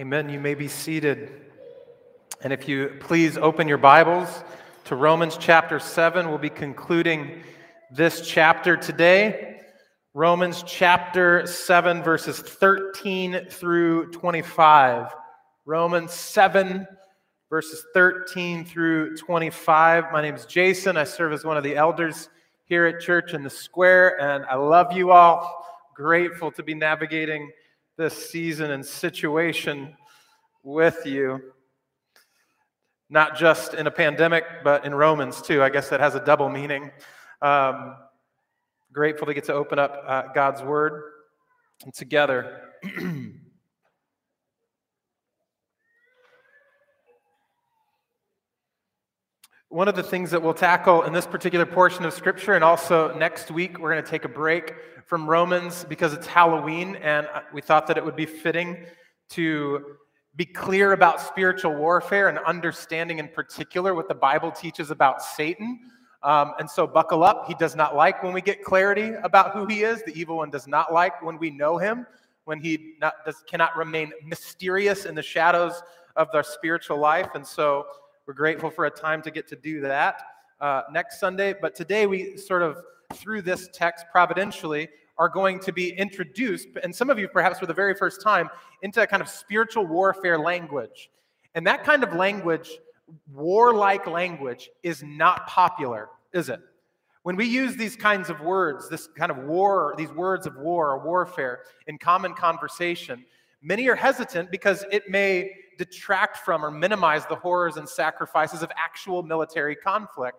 Amen. You may be seated. And if you please open your Bibles to Romans chapter 7, we'll be concluding this chapter today. Romans chapter 7, verses 13 through 25. Romans 7, verses 13 through 25. My name is Jason. I serve as one of the elders here at Church in the Square, and I love you all. Grateful to be navigating this season and situation with you. Not just in a pandemic, but in Romans too. I guess that has a double meaning. Um, grateful to get to open up uh, God's Word and together. One of the things that we'll tackle in this particular portion of Scripture, and also next week, we're going to take a break from Romans because it's Halloween, and we thought that it would be fitting to be clear about spiritual warfare and understanding, in particular, what the Bible teaches about Satan. Um, and so, buckle up. He does not like when we get clarity about who he is. The evil one does not like when we know him, when he not, does, cannot remain mysterious in the shadows of our spiritual life. And so, we're grateful for a time to get to do that uh, next Sunday. But today we sort of, through this text providentially, are going to be introduced, and some of you perhaps for the very first time, into a kind of spiritual warfare language. And that kind of language, warlike language, is not popular, is it? When we use these kinds of words, this kind of war, these words of war or warfare in common conversation, many are hesitant because it may detract from or minimize the horrors and sacrifices of actual military conflict.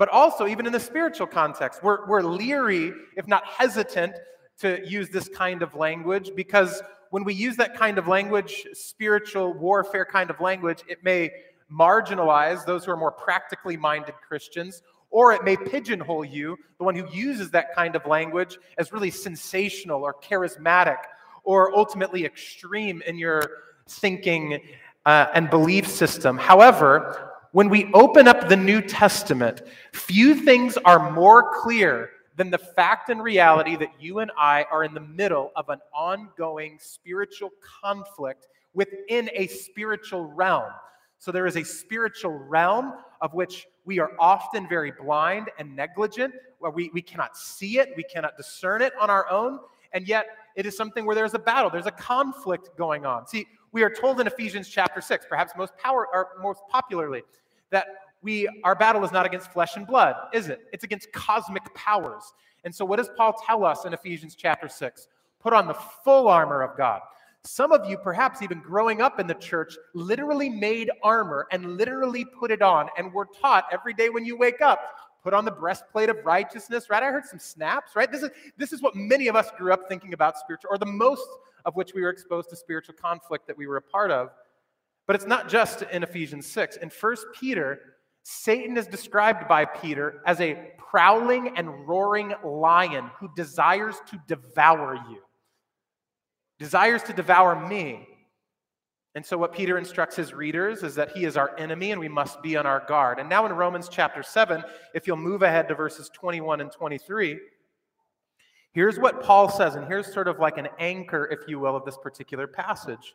But also, even in the spiritual context, we're, we're leery, if not hesitant, to use this kind of language because when we use that kind of language, spiritual warfare kind of language, it may marginalize those who are more practically minded Christians, or it may pigeonhole you, the one who uses that kind of language, as really sensational or charismatic or ultimately extreme in your thinking uh, and belief system. However, when we open up the New Testament, few things are more clear than the fact and reality that you and I are in the middle of an ongoing spiritual conflict within a spiritual realm. So there is a spiritual realm of which we are often very blind and negligent, where we, we cannot see it, we cannot discern it on our own, and yet it is something where there's a battle, there's a conflict going on. See, we are told in Ephesians chapter 6, perhaps most power or most popularly, that we our battle is not against flesh and blood, is it? It's against cosmic powers. And so what does Paul tell us in Ephesians chapter 6? Put on the full armor of God. Some of you, perhaps even growing up in the church, literally made armor and literally put it on and were taught every day when you wake up put on the breastplate of righteousness, right? I heard some snaps, right? This is, this is what many of us grew up thinking about spiritual, or the most of which we were exposed to spiritual conflict that we were a part of. But it's not just in Ephesians 6. In 1 Peter, Satan is described by Peter as a prowling and roaring lion who desires to devour you, desires to devour me. And so, what Peter instructs his readers is that he is our enemy and we must be on our guard. And now, in Romans chapter 7, if you'll move ahead to verses 21 and 23, here's what Paul says, and here's sort of like an anchor, if you will, of this particular passage.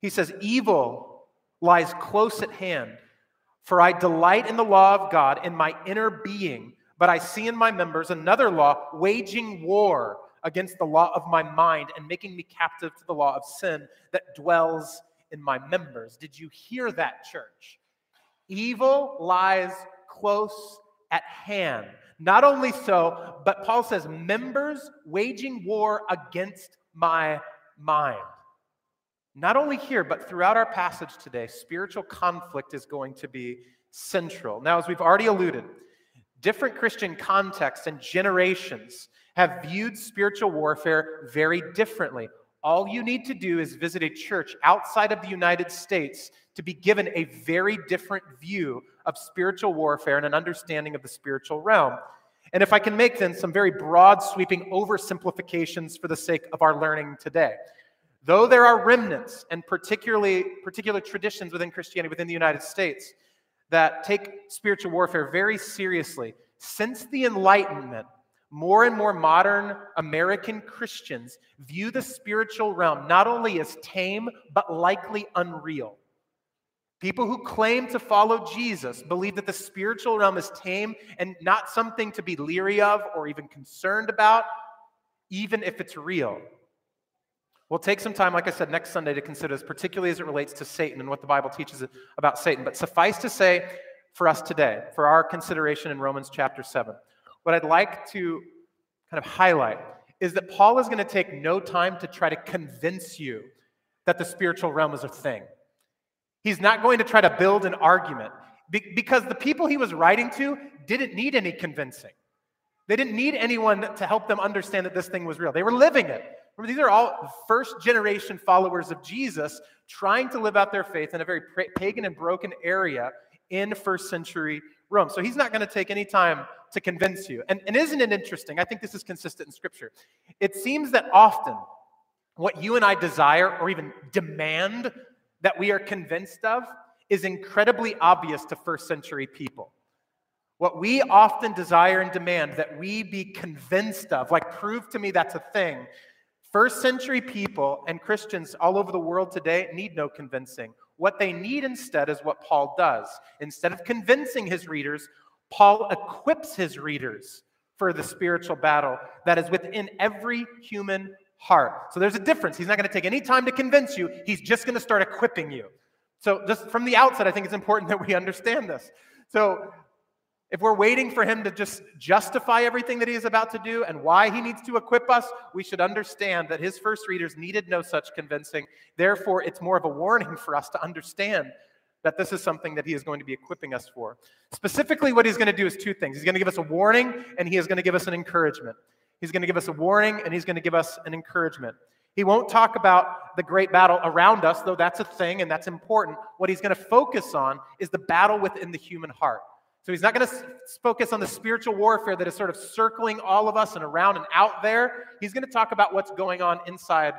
He says, Evil lies close at hand, for I delight in the law of God in my inner being, but I see in my members another law waging war against the law of my mind and making me captive to the law of sin that dwells in my members. Did you hear that, church? Evil lies close at hand. Not only so, but Paul says, members waging war against my mind. Not only here, but throughout our passage today, spiritual conflict is going to be central. Now, as we've already alluded, different Christian contexts and generations have viewed spiritual warfare very differently. All you need to do is visit a church outside of the United States to be given a very different view of spiritual warfare and an understanding of the spiritual realm. And if I can make then some very broad, sweeping oversimplifications for the sake of our learning today. Though there are remnants and particularly particular traditions within Christianity within the United States that take spiritual warfare very seriously, since the Enlightenment, more and more modern American Christians view the spiritual realm not only as tame, but likely unreal. People who claim to follow Jesus believe that the spiritual realm is tame and not something to be leery of or even concerned about, even if it's real. We'll take some time, like I said, next Sunday to consider this, particularly as it relates to Satan and what the Bible teaches about Satan. But suffice to say, for us today, for our consideration in Romans chapter 7, what I'd like to kind of highlight is that Paul is going to take no time to try to convince you that the spiritual realm is a thing. He's not going to try to build an argument because the people he was writing to didn't need any convincing. They didn't need anyone to help them understand that this thing was real. They were living it. Remember, these are all first generation followers of Jesus trying to live out their faith in a very pagan and broken area in first century Rome. So he's not going to take any time to convince you. And, and isn't it interesting? I think this is consistent in Scripture. It seems that often what you and I desire or even demand that we are convinced of is incredibly obvious to first century people. What we often desire and demand that we be convinced of, like prove to me that's a thing, first century people and Christians all over the world today need no convincing. What they need instead is what Paul does. Instead of convincing his readers, Paul equips his readers for the spiritual battle that is within every human heart. So there's a difference. He's not going to take any time to convince you, he's just going to start equipping you. So, just from the outset, I think it's important that we understand this. So, if we're waiting for him to just justify everything that he is about to do and why he needs to equip us, we should understand that his first readers needed no such convincing. Therefore, it's more of a warning for us to understand that this is something that he is going to be equipping us for. Specifically, what he's going to do is two things. He's going to give us a warning and he is going to give us an encouragement. He's going to give us a warning and he's going to give us an encouragement. He won't talk about the great battle around us, though that's a thing and that's important. What he's going to focus on is the battle within the human heart. So he's not going to focus on the spiritual warfare that is sort of circling all of us and around and out there. He's going to talk about what's going on inside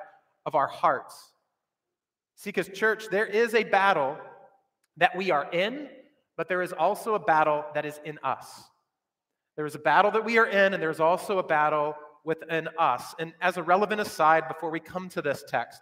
of our hearts. See, because, church, there is a battle that we are in, but there is also a battle that is in us. There is a battle that we are in, and there's also a battle within us. And as a relevant aside, before we come to this text,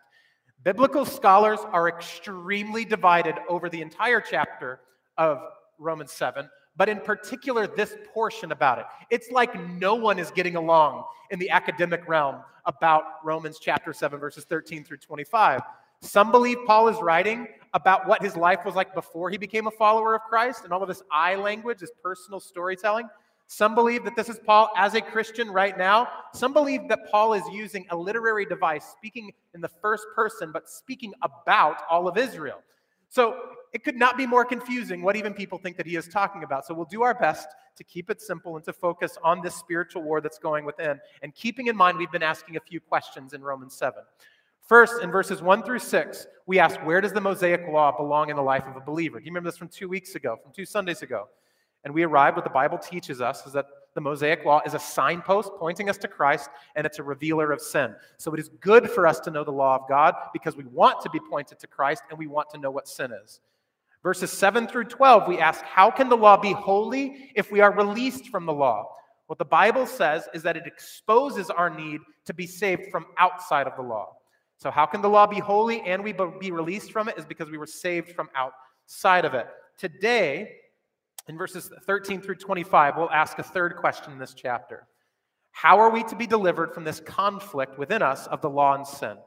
biblical scholars are extremely divided over the entire chapter of Romans 7 but in particular, this portion about it. It's like no one is getting along in the academic realm about Romans chapter 7, verses 13 through 25. Some believe Paul is writing about what his life was like before he became a follower of Christ and all of this I language, this personal storytelling. Some believe that this is Paul as a Christian right now. Some believe that Paul is using a literary device, speaking in the first person, but speaking about all of Israel. So it could not be more confusing what even people think that he is talking about. So we'll do our best to keep it simple and to focus on this spiritual war that's going within. And keeping in mind, we've been asking a few questions in Romans 7. First, in verses 1 through 6, we ask, where does the Mosaic law belong in the life of a believer? Do you remember this from two weeks ago, from two Sundays ago? And we arrived, what the Bible teaches us is that the Mosaic law is a signpost pointing us to Christ, and it's a revealer of sin. So it is good for us to know the law of God because we want to be pointed to Christ and we want to know what sin is. Verses 7 through 12, we ask, How can the law be holy if we are released from the law? What the Bible says is that it exposes our need to be saved from outside of the law. So, how can the law be holy and we be released from it? Is because we were saved from outside of it. Today, in verses 13 through 25, we'll ask a third question in this chapter How are we to be delivered from this conflict within us of the law and sin?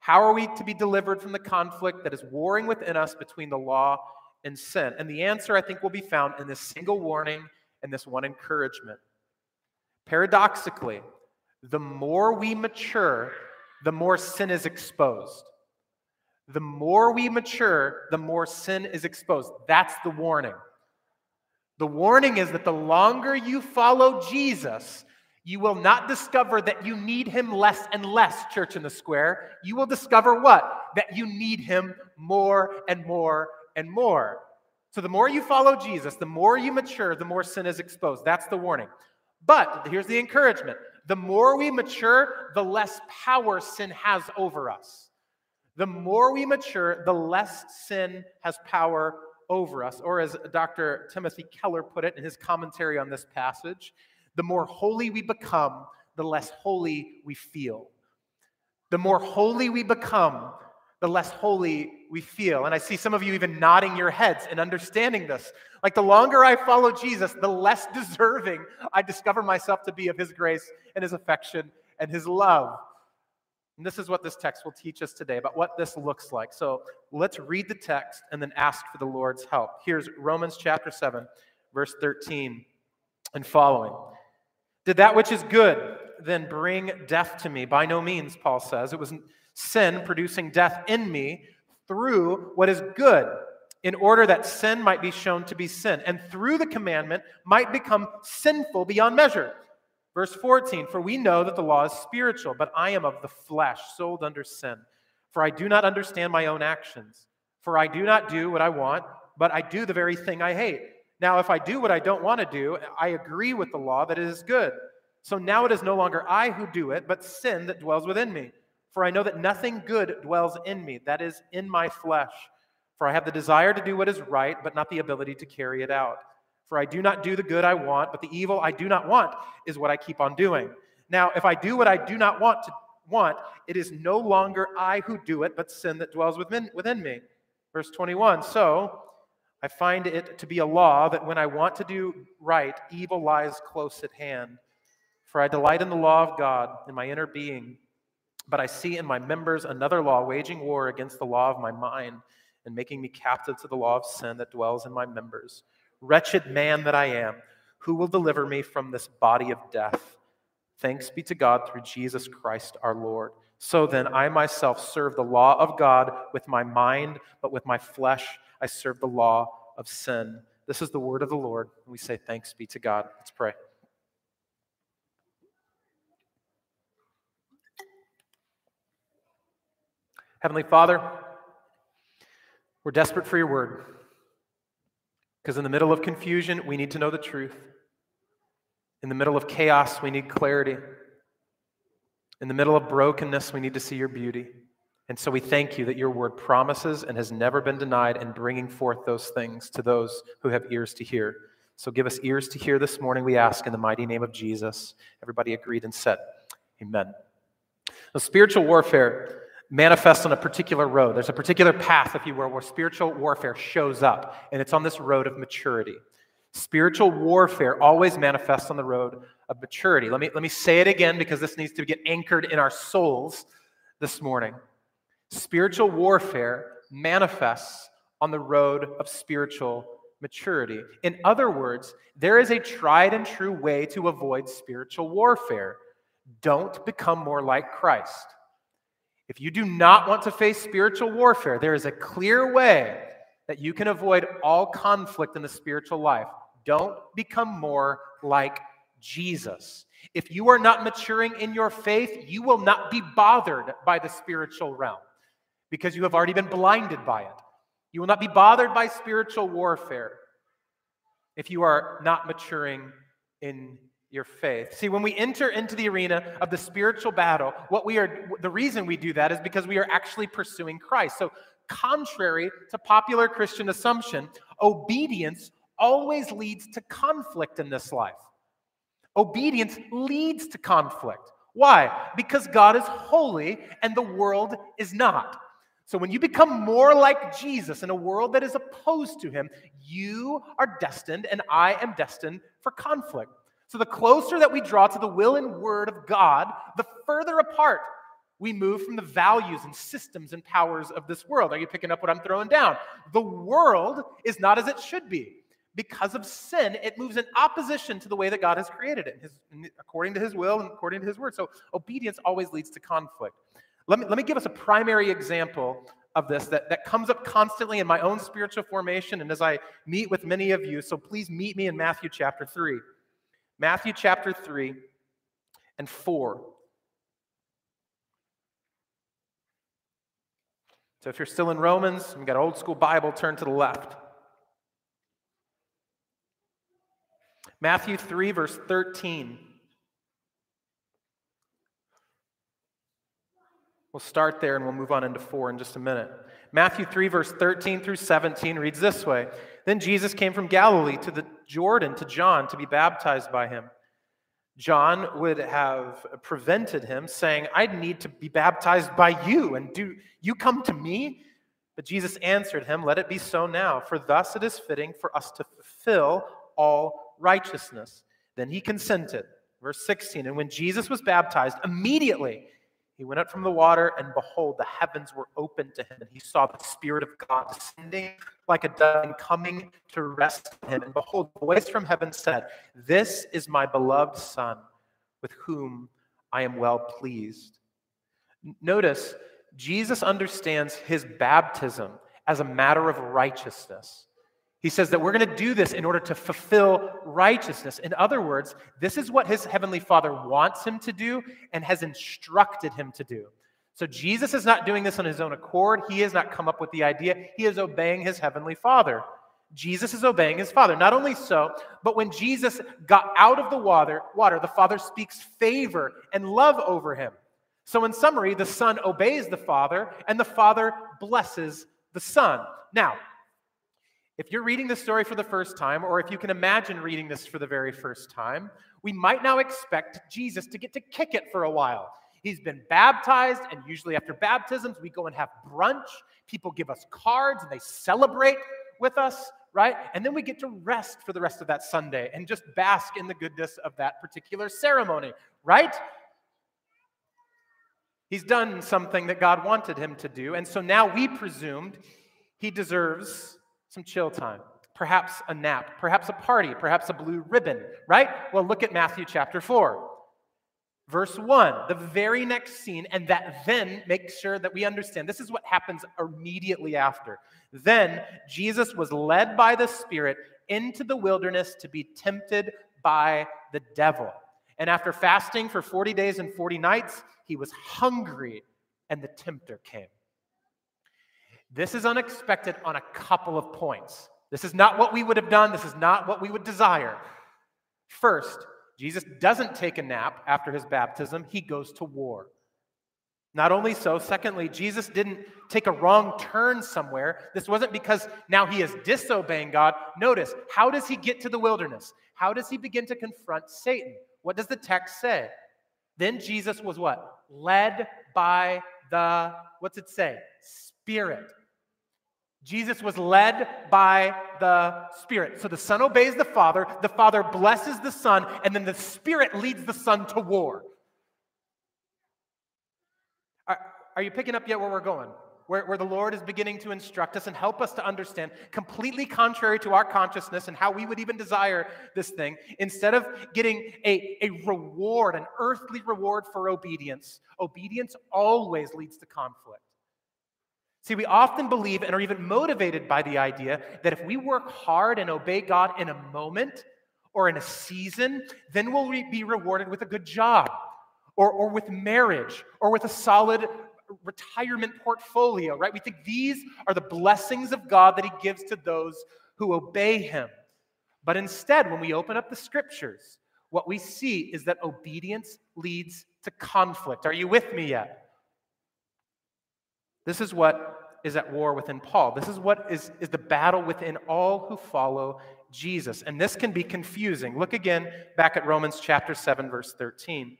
How are we to be delivered from the conflict that is warring within us between the law and sin? And the answer, I think, will be found in this single warning and this one encouragement. Paradoxically, the more we mature, the more sin is exposed. The more we mature, the more sin is exposed. That's the warning. The warning is that the longer you follow Jesus, you will not discover that you need him less and less, church in the square. You will discover what? That you need him more and more and more. So the more you follow Jesus, the more you mature, the more sin is exposed. That's the warning. But here's the encouragement the more we mature, the less power sin has over us. The more we mature, the less sin has power over us. Or as Dr. Timothy Keller put it in his commentary on this passage, the more holy we become, the less holy we feel. The more holy we become, the less holy we feel. And I see some of you even nodding your heads and understanding this. Like the longer I follow Jesus, the less deserving I discover myself to be of his grace and his affection and his love. And this is what this text will teach us today about what this looks like. So let's read the text and then ask for the Lord's help. Here's Romans chapter 7, verse 13 and following. Did that which is good then bring death to me? By no means, Paul says. It was sin producing death in me through what is good, in order that sin might be shown to be sin, and through the commandment might become sinful beyond measure. Verse 14 For we know that the law is spiritual, but I am of the flesh, sold under sin. For I do not understand my own actions. For I do not do what I want, but I do the very thing I hate. Now, if I do what I don't want to do, I agree with the law that it is good. So now it is no longer I who do it, but sin that dwells within me. For I know that nothing good dwells in me, that is, in my flesh. For I have the desire to do what is right, but not the ability to carry it out. For I do not do the good I want, but the evil I do not want is what I keep on doing. Now, if I do what I do not want to want, it is no longer I who do it, but sin that dwells within, within me. Verse 21 So I find it to be a law that when I want to do right, evil lies close at hand. For I delight in the law of God in my inner being but I see in my members another law waging war against the law of my mind and making me captive to the law of sin that dwells in my members. Wretched man that I am, who will deliver me from this body of death? Thanks be to God through Jesus Christ our Lord. So then, I myself serve the law of God with my mind, but with my flesh I serve the law of sin. This is the word of the Lord. And we say, Thanks be to God. Let's pray. Heavenly Father, we're desperate for your word. Because in the middle of confusion, we need to know the truth. In the middle of chaos, we need clarity. In the middle of brokenness, we need to see your beauty. And so we thank you that your word promises and has never been denied in bringing forth those things to those who have ears to hear. So give us ears to hear this morning, we ask in the mighty name of Jesus. Everybody agreed and said, Amen. Now, spiritual warfare manifests on a particular road. There's a particular path, if you will, where spiritual warfare shows up, and it's on this road of maturity. Spiritual warfare always manifests on the road of maturity. Let me, let me say it again because this needs to get anchored in our souls this morning. Spiritual warfare manifests on the road of spiritual maturity. In other words, there is a tried and true way to avoid spiritual warfare. Don't become more like Christ. If you do not want to face spiritual warfare, there is a clear way that you can avoid all conflict in the spiritual life. Don't become more like Jesus. If you are not maturing in your faith, you will not be bothered by the spiritual realm because you have already been blinded by it. You will not be bothered by spiritual warfare if you are not maturing in your faith. See, when we enter into the arena of the spiritual battle, what we are the reason we do that is because we are actually pursuing Christ. So, contrary to popular Christian assumption, obedience always leads to conflict in this life. Obedience leads to conflict. Why? Because God is holy and the world is not. So when you become more like Jesus in a world that is opposed to him, you are destined, and I am destined for conflict. So, the closer that we draw to the will and word of God, the further apart we move from the values and systems and powers of this world. Are you picking up what I'm throwing down? The world is not as it should be. Because of sin, it moves in opposition to the way that God has created it, his, according to his will and according to his word. So, obedience always leads to conflict. Let me, let me give us a primary example of this that, that comes up constantly in my own spiritual formation and as I meet with many of you. So, please meet me in Matthew chapter 3. Matthew chapter 3 and 4. So if you're still in Romans, you've got an old school Bible, turn to the left. Matthew 3, verse 13. We'll start there and we'll move on into 4 in just a minute. Matthew 3, verse 13 through 17 reads this way Then Jesus came from Galilee to the Jordan to John to be baptized by him. John would have prevented him, saying, I need to be baptized by you, and do you come to me? But Jesus answered him, Let it be so now, for thus it is fitting for us to fulfill all righteousness. Then he consented. Verse 16, and when Jesus was baptized, immediately he went up from the water, and behold, the heavens were opened to him, and he saw the Spirit of God descending like a dove and coming to rest him. And behold, a voice from heaven said, This is my beloved Son, with whom I am well pleased. Notice, Jesus understands his baptism as a matter of righteousness. He says that we're going to do this in order to fulfill righteousness. In other words, this is what his heavenly Father wants him to do and has instructed him to do. So Jesus is not doing this on his own accord. He has not come up with the idea. He is obeying his heavenly Father. Jesus is obeying his Father. Not only so, but when Jesus got out of the water, water, the Father speaks favor and love over him. So in summary, the Son obeys the Father and the Father blesses the Son. Now, if you're reading this story for the first time, or if you can imagine reading this for the very first time, we might now expect Jesus to get to kick it for a while. He's been baptized, and usually after baptisms, we go and have brunch. People give us cards and they celebrate with us, right? And then we get to rest for the rest of that Sunday and just bask in the goodness of that particular ceremony, right? He's done something that God wanted him to do, and so now we presumed he deserves some chill time, perhaps a nap, perhaps a party, perhaps a blue ribbon, right? Well, look at Matthew chapter 4. Verse 1, the very next scene, and that then makes sure that we understand this is what happens immediately after. Then Jesus was led by the Spirit into the wilderness to be tempted by the devil. And after fasting for 40 days and 40 nights, he was hungry, and the tempter came. This is unexpected on a couple of points. This is not what we would have done. This is not what we would desire. First, Jesus doesn't take a nap after his baptism, he goes to war. Not only so, secondly, Jesus didn't take a wrong turn somewhere. This wasn't because now he is disobeying God. Notice, how does he get to the wilderness? How does he begin to confront Satan? What does the text say? Then Jesus was what? Led by the, what's it say? Spirit. Jesus was led by the Spirit. So the Son obeys the Father, the Father blesses the Son, and then the Spirit leads the Son to war. Are, are you picking up yet where we're going? Where, where the Lord is beginning to instruct us and help us to understand, completely contrary to our consciousness and how we would even desire this thing, instead of getting a, a reward, an earthly reward for obedience, obedience always leads to conflict. See, we often believe and are even motivated by the idea that if we work hard and obey God in a moment or in a season, then we'll be rewarded with a good job or, or with marriage or with a solid retirement portfolio, right? We think these are the blessings of God that He gives to those who obey Him. But instead, when we open up the scriptures, what we see is that obedience leads to conflict. Are you with me yet? This is what is at war within Paul. This is what is, is the battle within all who follow Jesus. And this can be confusing. Look again back at Romans chapter 7, verse 13.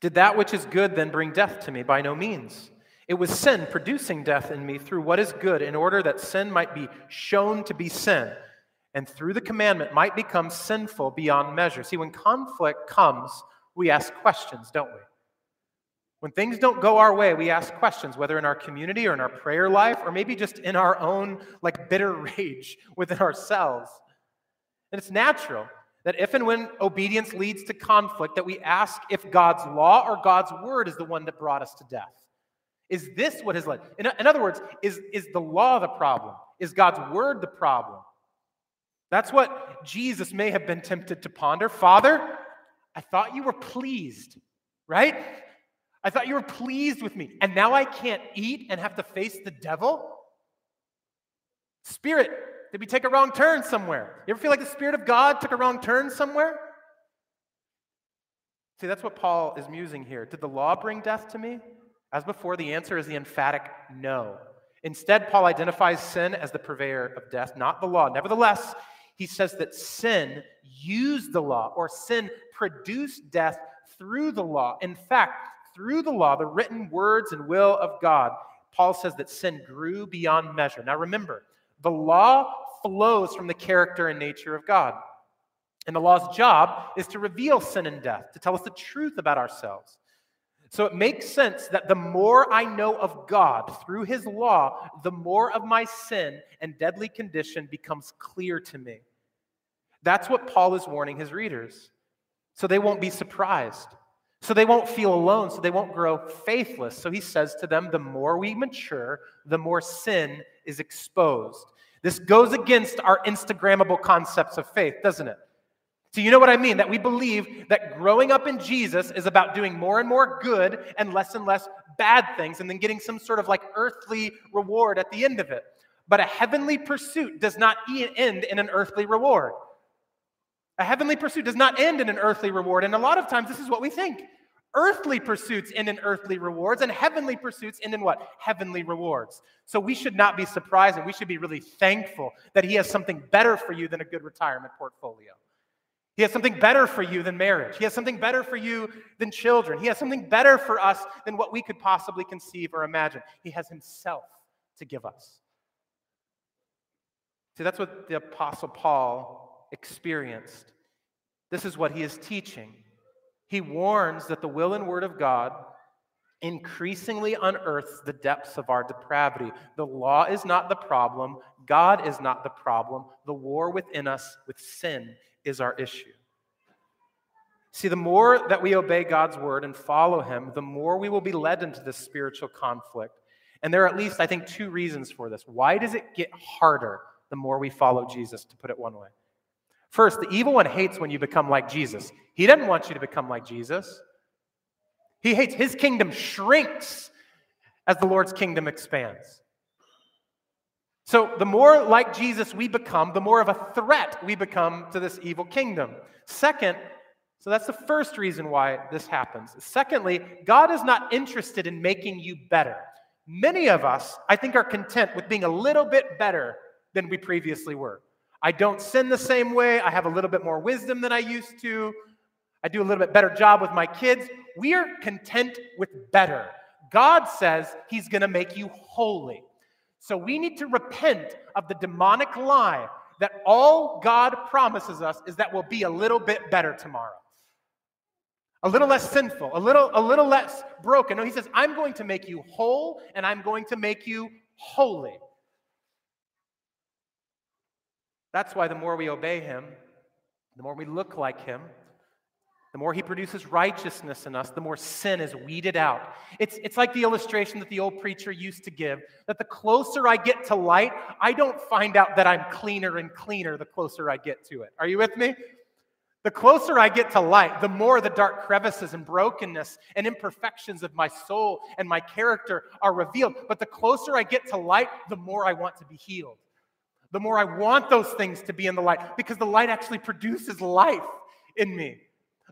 Did that which is good then bring death to me? By no means. It was sin producing death in me through what is good, in order that sin might be shown to be sin and through the commandment might become sinful beyond measure. See, when conflict comes, we ask questions, don't we? When things don't go our way, we ask questions, whether in our community or in our prayer life, or maybe just in our own like bitter rage within ourselves. And it's natural that if and when obedience leads to conflict, that we ask if God's law or God's word is the one that brought us to death. Is this what has led? In, in other words, is, is the law the problem? Is God's word the problem? That's what Jesus may have been tempted to ponder. Father, I thought you were pleased, right? I thought you were pleased with me, and now I can't eat and have to face the devil? Spirit, did we take a wrong turn somewhere? You ever feel like the Spirit of God took a wrong turn somewhere? See, that's what Paul is musing here. Did the law bring death to me? As before, the answer is the emphatic no. Instead, Paul identifies sin as the purveyor of death, not the law. Nevertheless, he says that sin used the law, or sin produced death through the law. In fact, through the law, the written words and will of God, Paul says that sin grew beyond measure. Now remember, the law flows from the character and nature of God. And the law's job is to reveal sin and death, to tell us the truth about ourselves. So it makes sense that the more I know of God through his law, the more of my sin and deadly condition becomes clear to me. That's what Paul is warning his readers. So they won't be surprised. So they won't feel alone. So they won't grow faithless. So he says to them, the more we mature, the more sin is exposed. This goes against our Instagrammable concepts of faith, doesn't it? So, you know what I mean? That we believe that growing up in Jesus is about doing more and more good and less and less bad things and then getting some sort of like earthly reward at the end of it. But a heavenly pursuit does not end in an earthly reward. A heavenly pursuit does not end in an earthly reward. And a lot of times, this is what we think earthly pursuits end in earthly rewards, and heavenly pursuits end in what? Heavenly rewards. So we should not be surprised and we should be really thankful that He has something better for you than a good retirement portfolio. He has something better for you than marriage. He has something better for you than children. He has something better for us than what we could possibly conceive or imagine. He has Himself to give us. See, that's what the Apostle Paul experienced. This is what he is teaching. He warns that the will and word of God increasingly unearths the depths of our depravity. The law is not the problem, God is not the problem. The war within us with sin is our issue. See, the more that we obey God's word and follow Him, the more we will be led into this spiritual conflict. And there are at least, I think, two reasons for this. Why does it get harder the more we follow Jesus, to put it one way? First, the evil one hates when you become like Jesus. He doesn't want you to become like Jesus. He hates his kingdom shrinks as the Lord's kingdom expands. So, the more like Jesus we become, the more of a threat we become to this evil kingdom. Second, so that's the first reason why this happens. Secondly, God is not interested in making you better. Many of us, I think, are content with being a little bit better than we previously were. I don't sin the same way. I have a little bit more wisdom than I used to. I do a little bit better job with my kids. We are content with better. God says He's going to make you holy. So we need to repent of the demonic lie that all God promises us is that we'll be a little bit better tomorrow. A little less sinful, a little, a little less broken. No, he says, I'm going to make you whole and I'm going to make you holy. That's why the more we obey him, the more we look like him, the more he produces righteousness in us, the more sin is weeded out. It's, it's like the illustration that the old preacher used to give that the closer I get to light, I don't find out that I'm cleaner and cleaner the closer I get to it. Are you with me? The closer I get to light, the more the dark crevices and brokenness and imperfections of my soul and my character are revealed. But the closer I get to light, the more I want to be healed. The more I want those things to be in the light because the light actually produces life in me.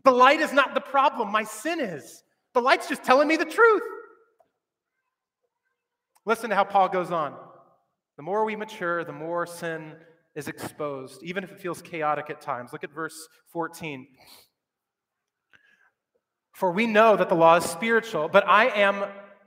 The light is not the problem, my sin is. The light's just telling me the truth. Listen to how Paul goes on. The more we mature, the more sin is exposed, even if it feels chaotic at times. Look at verse 14. For we know that the law is spiritual, but I am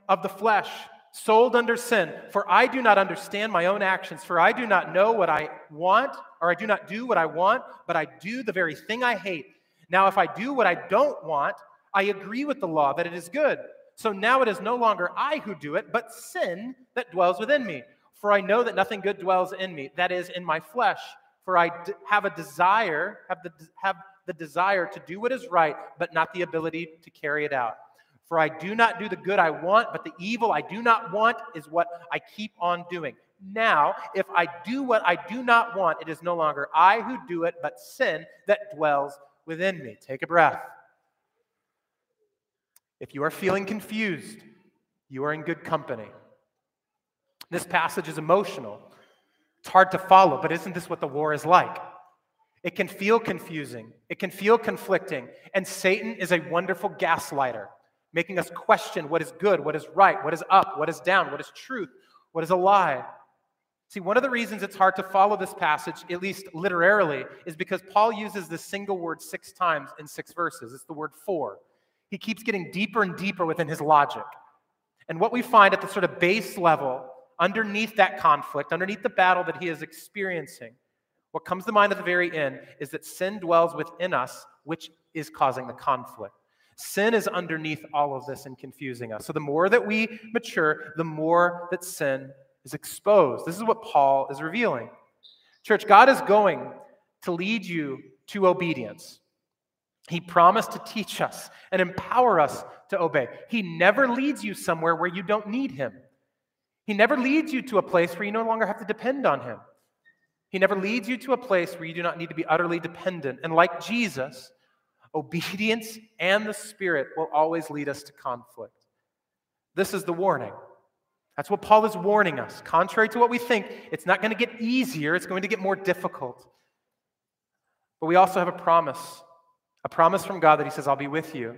of the flesh, sold under sin. For I do not understand my own actions, for I do not know what I want, or I do not do what I want, but I do the very thing I hate. Now, if I do what I don't want, I agree with the law that it is good. So now it is no longer I who do it, but sin that dwells within me. For I know that nothing good dwells in me, that is, in my flesh. For I d- have a desire, have the, have the desire to do what is right, but not the ability to carry it out. For I do not do the good I want, but the evil I do not want is what I keep on doing. Now, if I do what I do not want, it is no longer I who do it, but sin that dwells within me. Take a breath. If you are feeling confused, you are in good company. This passage is emotional. It's hard to follow, but isn't this what the war is like? It can feel confusing, it can feel conflicting, and Satan is a wonderful gaslighter, making us question what is good, what is right, what is up, what is down, what is truth, What is a lie? See, one of the reasons it's hard to follow this passage, at least literarily, is because Paul uses this single word six times in six verses. It's the word for. He keeps getting deeper and deeper within his logic. And what we find at the sort of base level, underneath that conflict, underneath the battle that he is experiencing, what comes to mind at the very end is that sin dwells within us, which is causing the conflict. Sin is underneath all of this and confusing us. So the more that we mature, the more that sin is exposed. This is what Paul is revealing. Church, God is going to lead you to obedience. He promised to teach us and empower us to obey. He never leads you somewhere where you don't need Him. He never leads you to a place where you no longer have to depend on Him. He never leads you to a place where you do not need to be utterly dependent. And like Jesus, obedience and the Spirit will always lead us to conflict. This is the warning. That's what Paul is warning us. Contrary to what we think, it's not going to get easier, it's going to get more difficult. But we also have a promise a promise from God that He says, I'll be with you.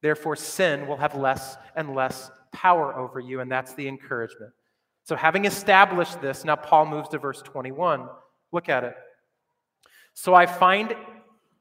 Therefore, sin will have less and less power over you, and that's the encouragement. So, having established this, now Paul moves to verse 21. Look at it. So I find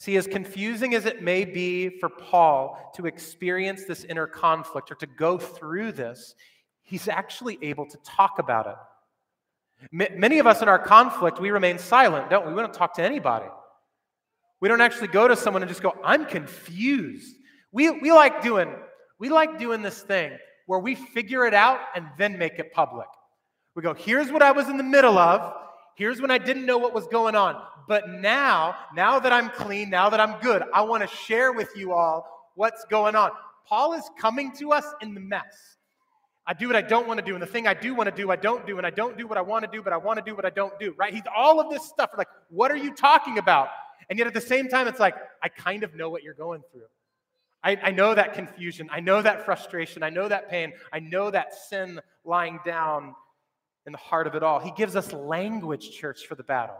See, as confusing as it may be for Paul to experience this inner conflict or to go through this, he's actually able to talk about it. Many of us in our conflict, we remain silent, don't we? We don't talk to anybody. We don't actually go to someone and just go, I'm confused. We, we like doing we like doing this thing where we figure it out and then make it public. We go, here's what I was in the middle of. Here's when I didn't know what was going on. But now, now that I'm clean, now that I'm good, I want to share with you all what's going on. Paul is coming to us in the mess. I do what I don't want to do, and the thing I do want to do, I don't do, and I don't do what I want to do, but I want to do what I don't do, right? He's all of this stuff. like, what are you talking about? And yet at the same time, it's like, I kind of know what you're going through. I, I know that confusion. I know that frustration. I know that pain. I know that sin lying down in the heart of it all. He gives us language, church, for the battle.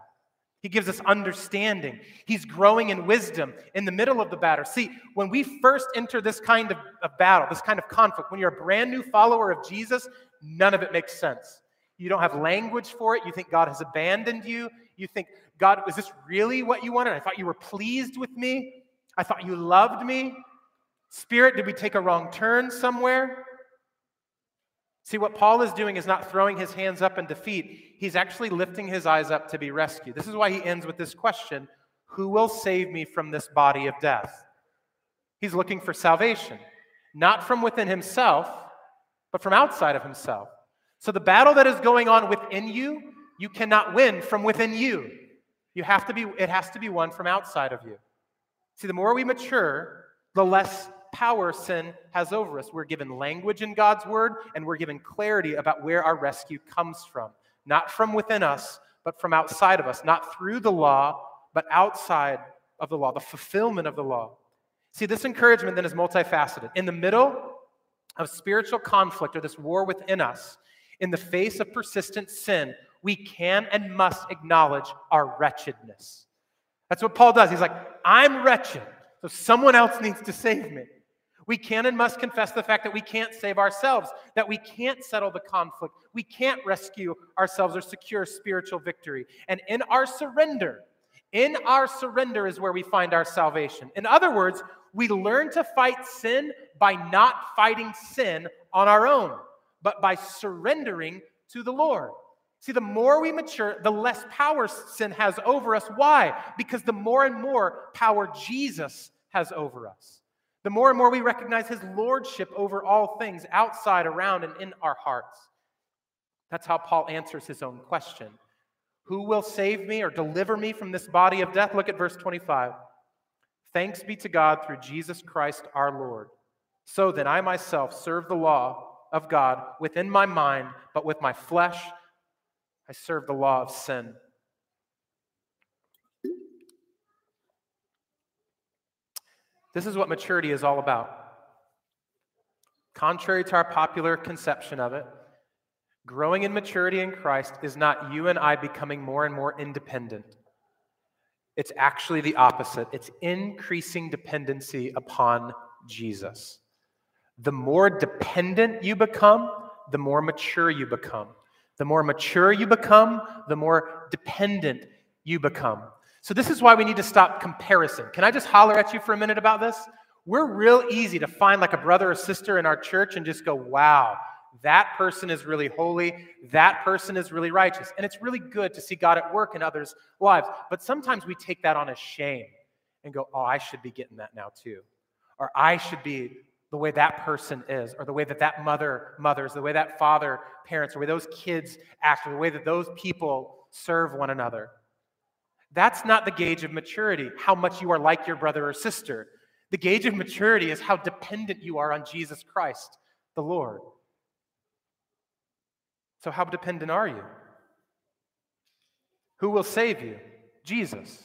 He gives us understanding. He's growing in wisdom in the middle of the battle. See, when we first enter this kind of, of, battle, this kind of conflict, when you're a brand new follower of Jesus, none of it makes sense. You don't have language for it. You think God has abandoned you. You think, God, was this really what you wanted? I thought you were pleased with me. I thought you loved me. Spirit, did we take a wrong turn somewhere? See, what Paul is doing is not throwing his hands up in defeat. He's actually lifting his eyes up to be rescued. This is why he ends with this question Who will save me from this body of death? He's looking for salvation, not from within himself, but from outside of himself. So the battle that is going on within you, you cannot win from within you. You have to be, it has to be won from outside of you. See, the more we mature, the less power sin has over us. We're given language in God's word, and we're given clarity about where our rescue comes from. Not from within us, but from outside of us. Not through the law, but outside of the law, the fulfillment of the law. See, this encouragement then is multifaceted. In the middle of spiritual conflict or this war within us, in the face of persistent sin, we can and must acknowledge our wretchedness. That's what Paul does. He's like, I'm wretched, so someone else needs to save me. We can and must confess the fact that we can't save ourselves, that we can't settle the conflict, we can't rescue ourselves or secure spiritual victory. And in our surrender, in our surrender is where we find our salvation. In other words, we learn to fight sin by not fighting sin on our own, but by surrendering to the Lord. See, the more we mature, the less power sin has over us. Why? Because the more and more power Jesus has over us. The more and more we recognize his lordship over all things outside, around, and in our hearts. That's how Paul answers his own question Who will save me or deliver me from this body of death? Look at verse 25. Thanks be to God through Jesus Christ our Lord. So then I myself serve the law of God within my mind, but with my flesh I serve the law of sin. This is what maturity is all about. Contrary to our popular conception of it, growing in maturity in Christ is not you and I becoming more and more independent. It's actually the opposite. It's increasing dependency upon Jesus. The more dependent you become, the more mature you become. The more mature you become, the more dependent you become. So, this is why we need to stop comparison. Can I just holler at you for a minute about this? We're real easy to find like a brother or sister in our church and just go, wow, that person is really holy. That person is really righteous. And it's really good to see God at work in others' lives. But sometimes we take that on as shame and go, oh, I should be getting that now too. Or I should be the way that person is, or the way that that mother mothers, the way that father parents, or the way those kids act, or the way that those people serve one another. That's not the gauge of maturity, how much you are like your brother or sister. The gauge of maturity is how dependent you are on Jesus Christ, the Lord. So, how dependent are you? Who will save you? Jesus.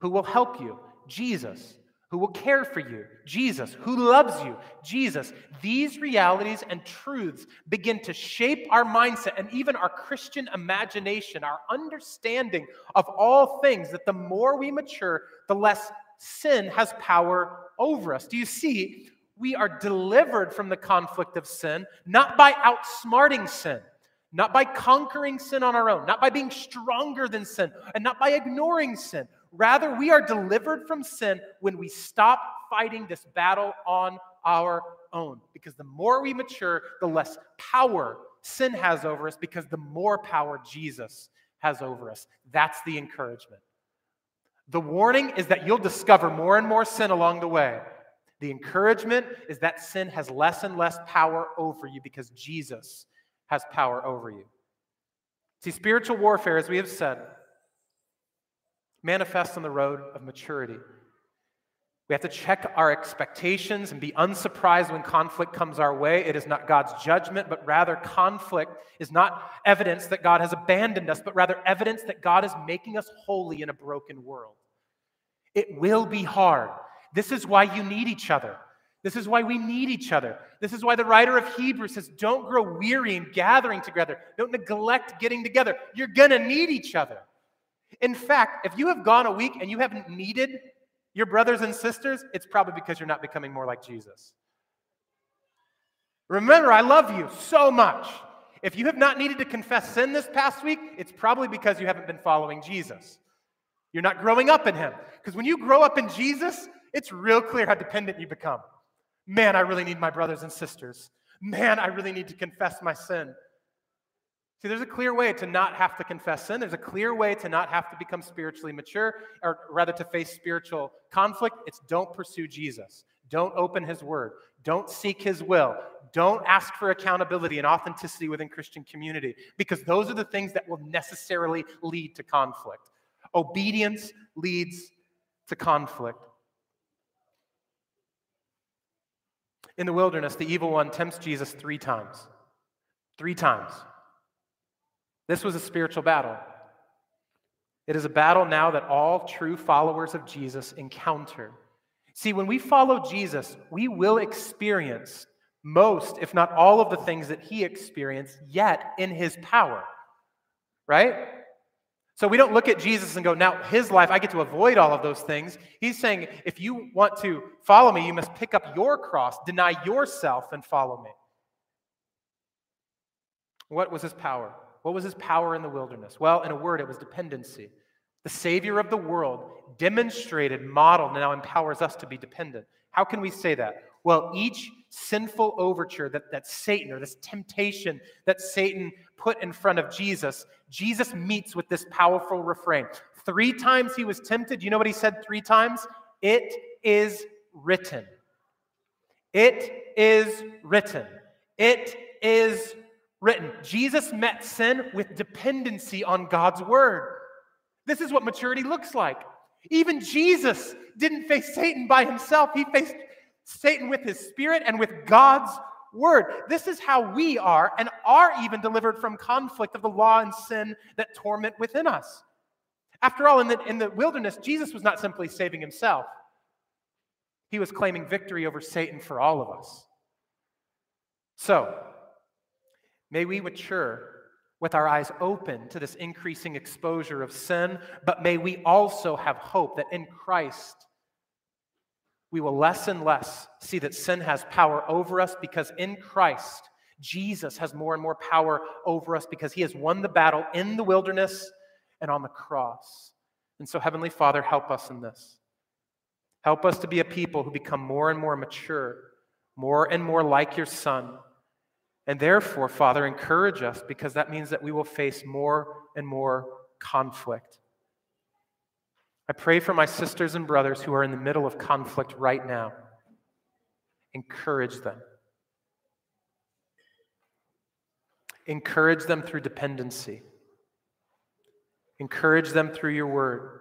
Who will help you? Jesus who will care for you, Jesus, who loves you, Jesus. These realities and truths begin to shape our mindset and even our Christian imagination, our understanding of all things, that the more we mature, the less sin has power over us. Do you see? We are delivered from the conflict of sin, not by outsmarting sin not by conquering sin on our own, not by being stronger than sin, and not by ignoring sin. Rather, we are delivered from sin when we stop fighting this battle on our own. Because the more we mature, the less power sin has over us, because the more power Jesus has over us. That's the encouragement. The warning is that you'll discover more and more sin along the way. The encouragement is that sin has less and less power over you because Jesus has power over you. See, spiritual warfare, as we have said, manifests on the road of maturity. We have to check our expectations and be unsurprised when conflict comes our way. It is not God's judgment, but rather conflict is not evidence that God has abandoned us, but rather evidence that God is making us holy in a broken world. It will be hard. This is why you need each other. This is why we need each other. This is why the writer of Hebrews says, Don't grow weary in gathering together. Don't neglect getting together. You're going to need each other. In fact, if you have gone a week and you haven't needed your brothers and sisters, it's probably because you're not becoming more like Jesus. Remember, I love you so much. If you have not needed to confess sin this past week, it's probably because you haven't been following Jesus. You're not growing up in Him. Because when you grow up in Jesus, it's real clear how dependent you become. Man, I really need my brothers and sisters. Man, I really need to confess my sin. See, there's a clear way to not have to confess sin. There's a clear way to not have to become spiritually mature, or rather to face spiritual conflict. It's don't pursue Jesus. Don't open his word. Don't seek his will. Don't ask for accountability and authenticity within Christian community, because those are the things that will necessarily lead to conflict. Obedience leads to conflict. In the wilderness, the evil one tempts Jesus three times. Three times. This was a spiritual battle. It is a battle now that all true followers of Jesus encounter. See, when we follow Jesus, we will experience most, if not all, of the things that he experienced, yet in his power. Right? So we don't look at Jesus and go, now his life, I get to avoid all of those things. He's saying, if you want to follow me, you must pick up your cross, deny yourself, and follow me. What was his power? What was his power in the wilderness? Well, in a word, it was dependency. The Savior of the world demonstrated, modeled, and now empowers us to be dependent. How can we say that? Well, each sinful overture that, that Satan or this temptation that Satan put in front of Jesus, Jesus meets with this powerful refrain. Three times he was tempted. You know what he said three times? It is written. It is written. It is written. Jesus met sin with dependency on God's word. This is what maturity looks like. Even Jesus didn't face Satan by himself, he faced Satan with his spirit and with God's word. This is how we are and are even delivered from conflict of the law and sin that torment within us. After all, in the, in the wilderness, Jesus was not simply saving himself, he was claiming victory over Satan for all of us. So, may we mature with our eyes open to this increasing exposure of sin, but may we also have hope that in Christ we will less and less see that sin has power over us because in Christ, Jesus has more and more power over us because he has won the battle in the wilderness and on the cross. And so, Heavenly Father, help us in this. Help us to be a people who become more and more mature, more and more like your Son. And therefore, Father, encourage us because that means that we will face more and more conflict. I pray for my sisters and brothers who are in the middle of conflict right now. Encourage them. Encourage them through dependency. Encourage them through your word.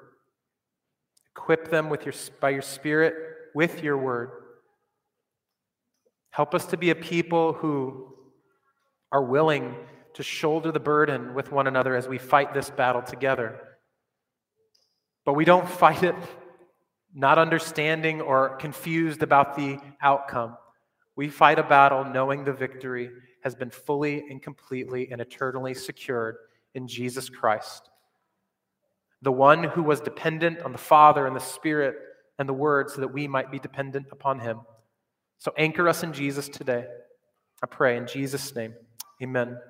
Equip them with your, by your Spirit with your word. Help us to be a people who are willing to shoulder the burden with one another as we fight this battle together. But we don't fight it not understanding or confused about the outcome. We fight a battle knowing the victory has been fully and completely and eternally secured in Jesus Christ. The one who was dependent on the Father and the Spirit and the Word so that we might be dependent upon him. So anchor us in Jesus today. I pray in Jesus' name. Amen.